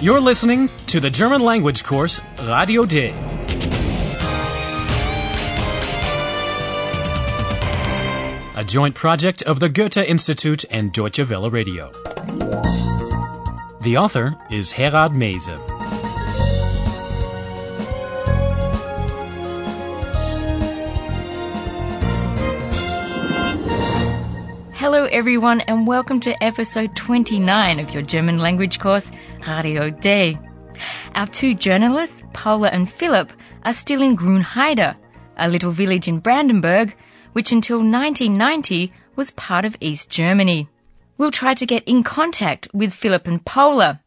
You're listening to the German language course Radio D. A joint project of the Goethe Institute and Deutsche Welle Radio. The author is Herrad Meese. Hello, everyone, and welcome to episode 29 of your German language course, Radio D. Our two journalists, Paula and Philip, are still in Grünheide, a little village in Brandenburg, which until 1990 was part of East Germany. We'll try to get in contact with Philip and Paula.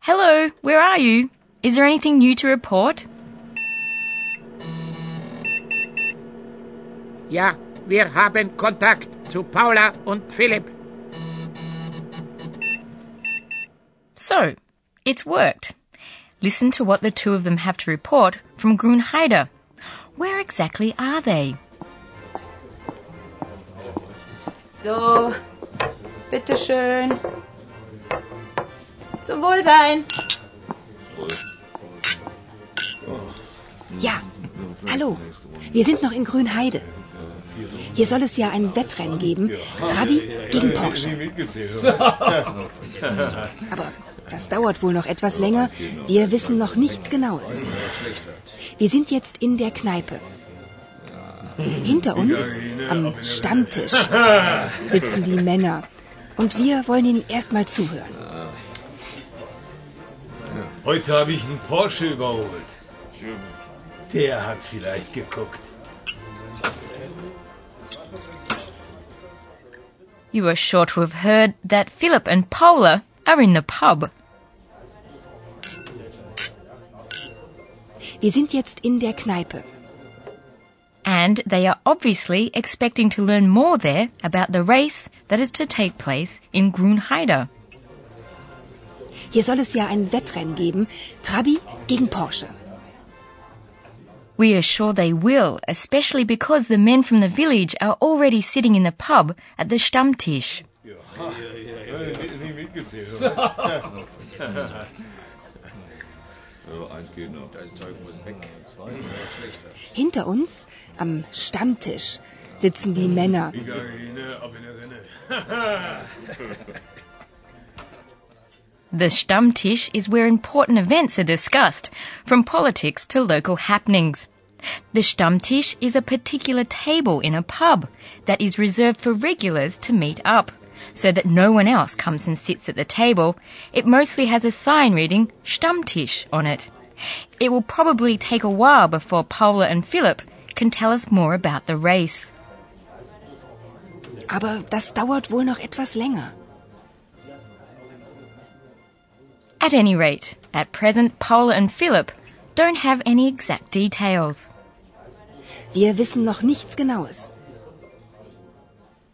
Hello, where are you? Is there anything new to report? Ja, wir haben Kontakt zu Paula und Philipp. So, it's worked. Listen to what the two of them have to report from Grünheide. Where exactly are they? So, bitteschön. Zum Wohlsein. Ja, hallo. Wir sind noch in Grünheide. Hier soll es ja ein Wettrennen geben. Trabi gegen Porsche. Aber das dauert wohl noch etwas länger. Wir wissen noch nichts Genaues. Wir sind jetzt in der Kneipe. Hinter uns, am Stammtisch, sitzen die Männer. Und wir wollen ihnen erstmal zuhören. Heute habe ich einen Porsche überholt. Der hat vielleicht geguckt. You are sure to have heard that Philip and Paula are in the pub. Wir sind jetzt in der Kneipe. And they are obviously expecting to learn more there about the race that is to take place in Grünheide. Hier soll es ja ein Wettrennen geben. Trabi gegen Porsche. We are sure they will, especially because the men from the village are already sitting in the pub at the Stammtisch. Hinter uns, am Stammtisch, sitzen die Männer. The Stammtisch is where important events are discussed, from politics to local happenings. The Stammtisch is a particular table in a pub that is reserved for regulars to meet up, so that no one else comes and sits at the table. It mostly has a sign reading Stammtisch on it. It will probably take a while before Paula and Philip can tell us more about the race. Aber das dauert wohl noch etwas länger. At any rate, at present, Paula and Philip don't have any exact details. Wir wissen noch nichts Genaues.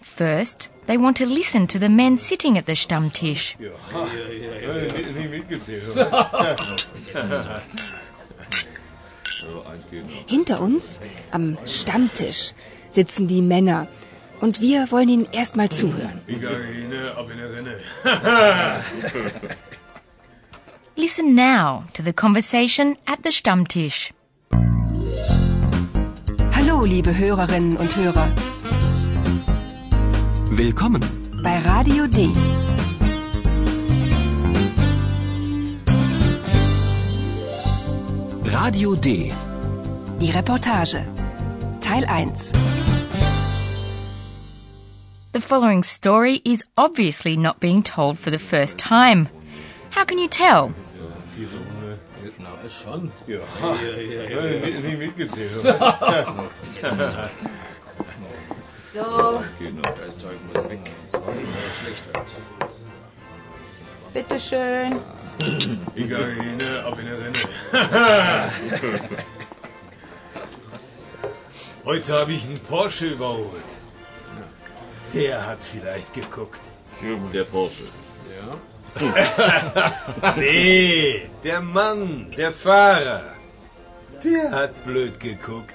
First, they want to listen to the men sitting at the Stammtisch. Hinter uns, am Stammtisch, sitzen die Männer. Und wir wollen ihnen erstmal zuhören. Listen now to the conversation at the Stammtisch. Hallo, liebe Hörerinnen und Hörer. Willkommen. Bei Radio D. Radio D. Die Reportage. Teil 1. The following story is obviously not being told for the first time. How can you tell? das schon. Ja, ja, ja, ja. Nie mitgezählt. so. Genau, das Zeug muss weg. Bitte schön. Ich gehe hin, ab in der Renne. Heute habe ich einen Porsche überholt. Der hat vielleicht geguckt. Der Porsche. Nee, der Mann, der Fahrer. Der hat blöd geguckt.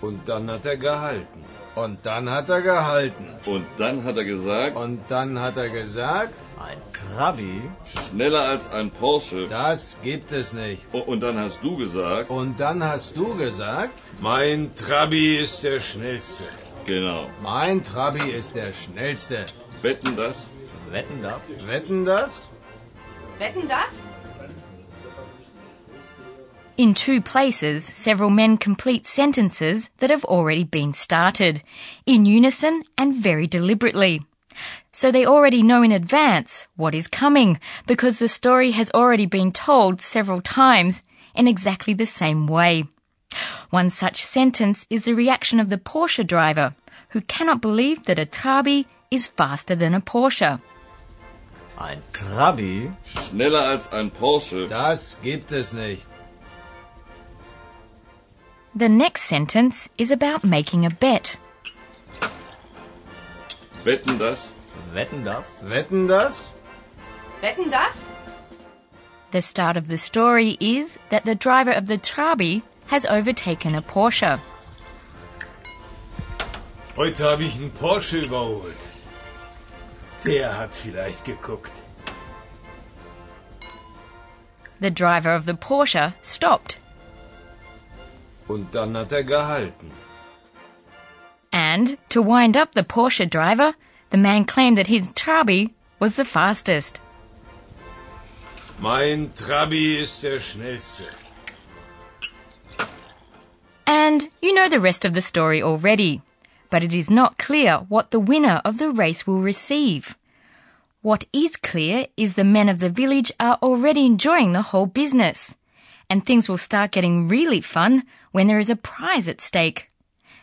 Und dann hat er gehalten. Und dann hat er gehalten. Und dann hat er gesagt, Und dann hat er gesagt, Ein Trabi? schneller als ein Porsche. das gibt es nicht. Und dann hast du gesagt, Und dann hast du gesagt, Mein Trabi ist der schnellste. genau. mein Trabi ist der schnellste. Wetten das? Wetten das? Wetten das? Wetten das? In two places, several men complete sentences that have already been started, in unison and very deliberately. So they already know in advance what is coming, because the story has already been told several times in exactly the same way. One such sentence is the reaction of the Porsche driver, who cannot believe that a Trabi is faster than a Porsche. Ein Trabi? Schneller als ein Porsche. Das gibt es nicht. The next sentence is about making a bet. Wetten das? Wetten das? Wetten das? Wetten das? The start of the story is that the driver of the Trabi has overtaken a Porsche. Heute habe ich einen Porsche überholt. Der hat vielleicht geguckt. The driver of the Porsche stopped, Und dann hat er gehalten. and to wind up the Porsche driver, the man claimed that his Trabi was the fastest. Mein Trabi ist der schnellste. And you know the rest of the story already, but it is not clear what the winner of the race will receive. What is clear is the men of the village are already enjoying the whole business, and things will start getting really fun when there is a prize at stake.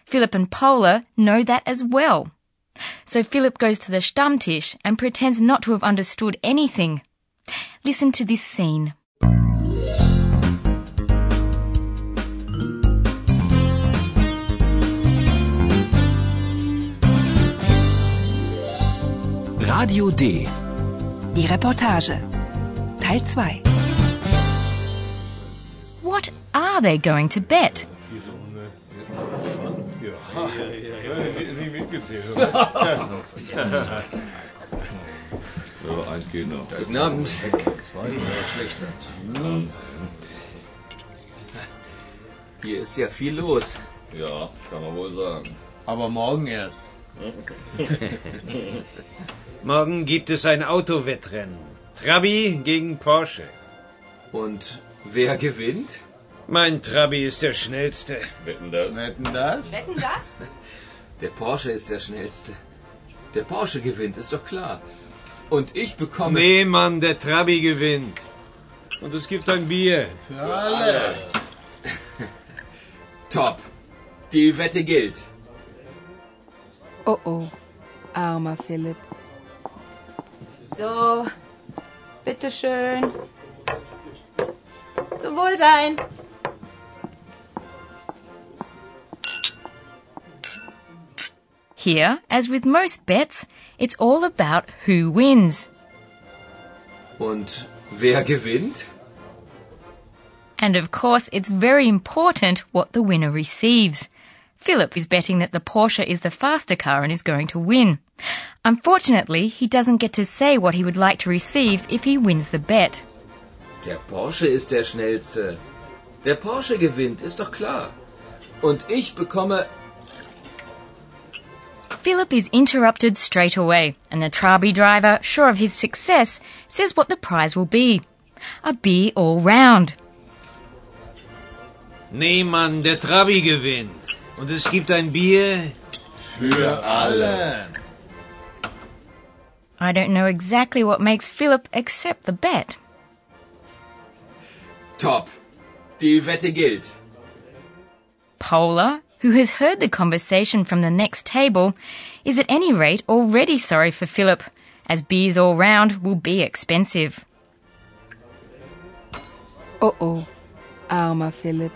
Philip and Paula know that as well. So Philip goes to the Stammtisch and pretends not to have understood anything. Listen to this scene. Radio D. Die Reportage. Teil 2. What are they going to bet? Nicht mitgezählt. Ja, eins geht noch. Guten Abend. Hier ist ja viel los. Ja, kann man wohl sagen. Aber morgen erst. Morgen gibt es ein Autowettrennen. Trabi gegen Porsche. Und wer gewinnt? Mein Trabi ist der schnellste. Wetten das? Wetten das? Wetten das? Der Porsche ist der schnellste. Der Porsche gewinnt, ist doch klar. Und ich bekomme. Nee, Mann, der Trabi gewinnt. Und es gibt ein Bier. Für alle. Top. Die Wette gilt. Oh oh, armer Philipp. So, bitteschön. Zum Wohlsein. Here, as with most bets, it's all about who wins. Und wer gewinnt? And of course, it's very important what the winner receives. Philip is betting that the Porsche is the faster car and is going to win. Unfortunately, he doesn't get to say what he would like to receive if he wins the bet. Der Porsche ist der schnellste. Der Porsche gewinnt, ist doch klar. Und ich bekomme. Philip is interrupted straight away, and the Trabi driver, sure of his success, says what the prize will be. A beer all round. Nee, Mann, der Trabi gewinnt. Und es gibt ein Bier. Für alle. I don't know exactly what makes Philip accept the bet. Top. Die Wette gilt. Paula, who has heard the conversation from the next table, is at any rate already sorry for Philip, as beers all round will be expensive. Oh oh, armer Philipp.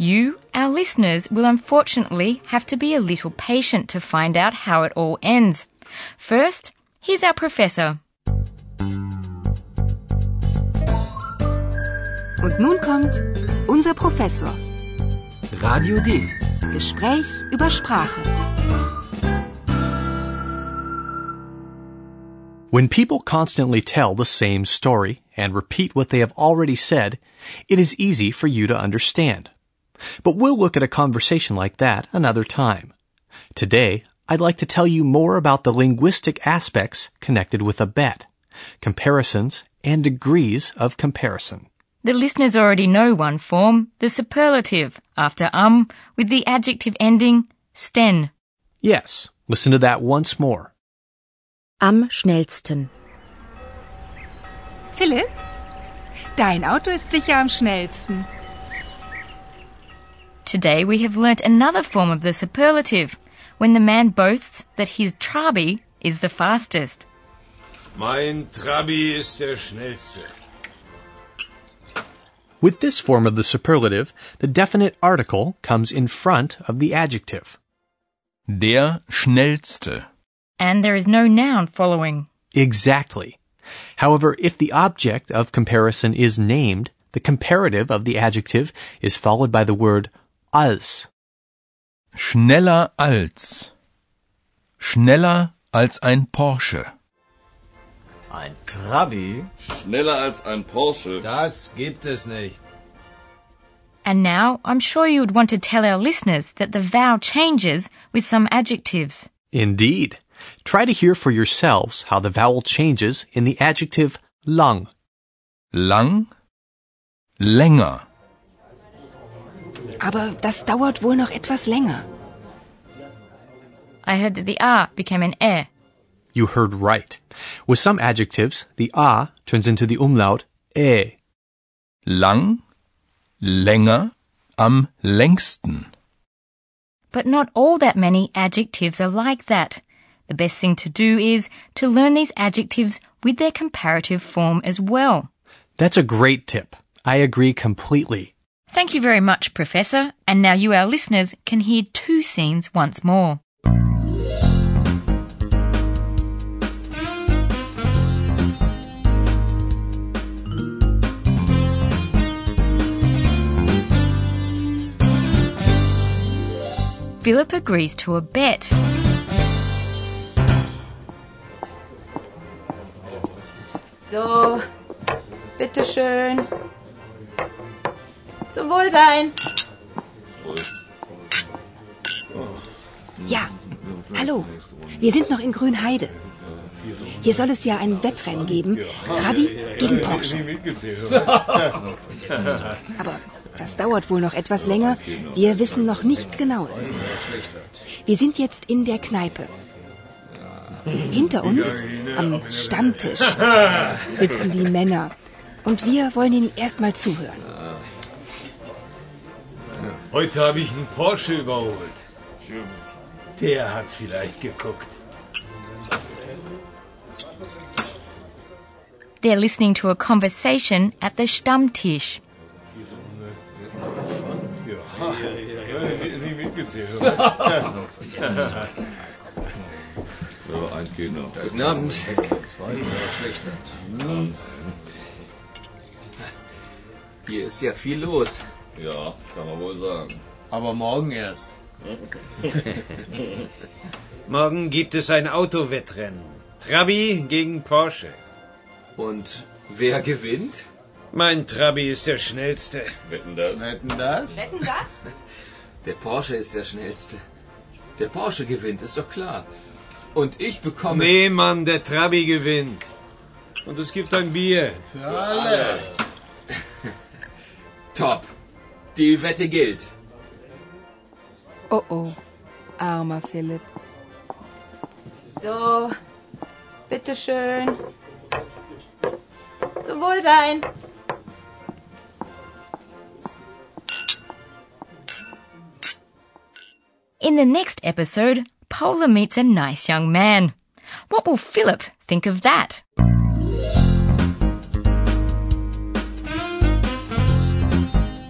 You, our listeners, will unfortunately have to be a little patient to find out how it all ends. First, here's our professor. Und nun kommt unser Professor. Radio D. Gespräch über Sprache. When people constantly tell the same story and repeat what they have already said, it is easy for you to understand. But we'll look at a conversation like that another time. Today, I'd like to tell you more about the linguistic aspects connected with a bet, comparisons, and degrees of comparison. The listeners already know one form, the superlative, after um, with the adjective ending sten. Yes, listen to that once more. Am schnellsten. Philipp, dein Auto ist sicher am schnellsten. Today we have learnt another form of the superlative, when the man boasts that his Trabi is the fastest. Mein Trabi ist der schnellste. With this form of the superlative, the definite article comes in front of the adjective. Der schnellste. And there is no noun following. Exactly. However, if the object of comparison is named, the comparative of the adjective is followed by the word als. Schneller als. Schneller als ein Porsche. Ein Trabi. Schneller als ein Porsche. Das gibt es nicht. And now I'm sure you would want to tell our listeners that the vowel changes with some adjectives. Indeed. Try to hear for yourselves how the vowel changes in the adjective lang. Lang. Länger. Aber das dauert wohl noch etwas länger. I heard that the a became an e. You heard right. With some adjectives, the a turns into the umlaut e. Lang. Länger. Am längsten. But not all that many adjectives are like that. The best thing to do is to learn these adjectives with their comparative form as well. That's a great tip. I agree completely. Thank you very much, Professor. And now you, our listeners, can hear two scenes once more. Philip agrees to a bet. So, bitteschön. Zum Wohlsein. Ja, hallo. Wir sind noch in Grünheide. Hier soll es ja ein Wettrennen geben. Trabi gegen Porsche. Aber das dauert wohl noch etwas länger. Wir wissen noch nichts Genaues. Wir sind jetzt in der Kneipe. Hinter uns, am Stammtisch, sitzen die Männer. Und wir wollen ihnen erstmal zuhören. Heute habe ich einen Porsche überholt. Der hat vielleicht geguckt. They're listening to a conversation at the Stammtisch. Ja, eins geht noch. Guten Abend. Hier ist ja viel los. Ja, kann man wohl sagen. Aber morgen erst. Morgen gibt es ein Autowettrennen. Trabi gegen Porsche. Und wer gewinnt? Mein Trabi ist der schnellste. Wetten das? Wetten das? Wetten das? Der Porsche ist der schnellste. Der Porsche gewinnt, ist doch klar. Und ich bekomme. Nee, Mann, der Trabi gewinnt. Und es gibt ein Bier. Für alle. Top. Die Wette gilt. Oh oh, armer Philipp. So, bitteschön. Zum Wohlsein. In the next episode, Paula meets a nice young man. What will Philip think of that?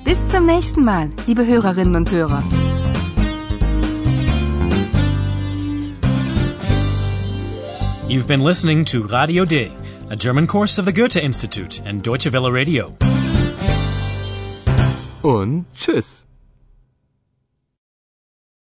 Bis zum nächsten Mal, liebe Hörerinnen und Hörer. You've been listening to Radio D, a German course of the Goethe Institute and Deutsche Welle Radio. Und tschüss.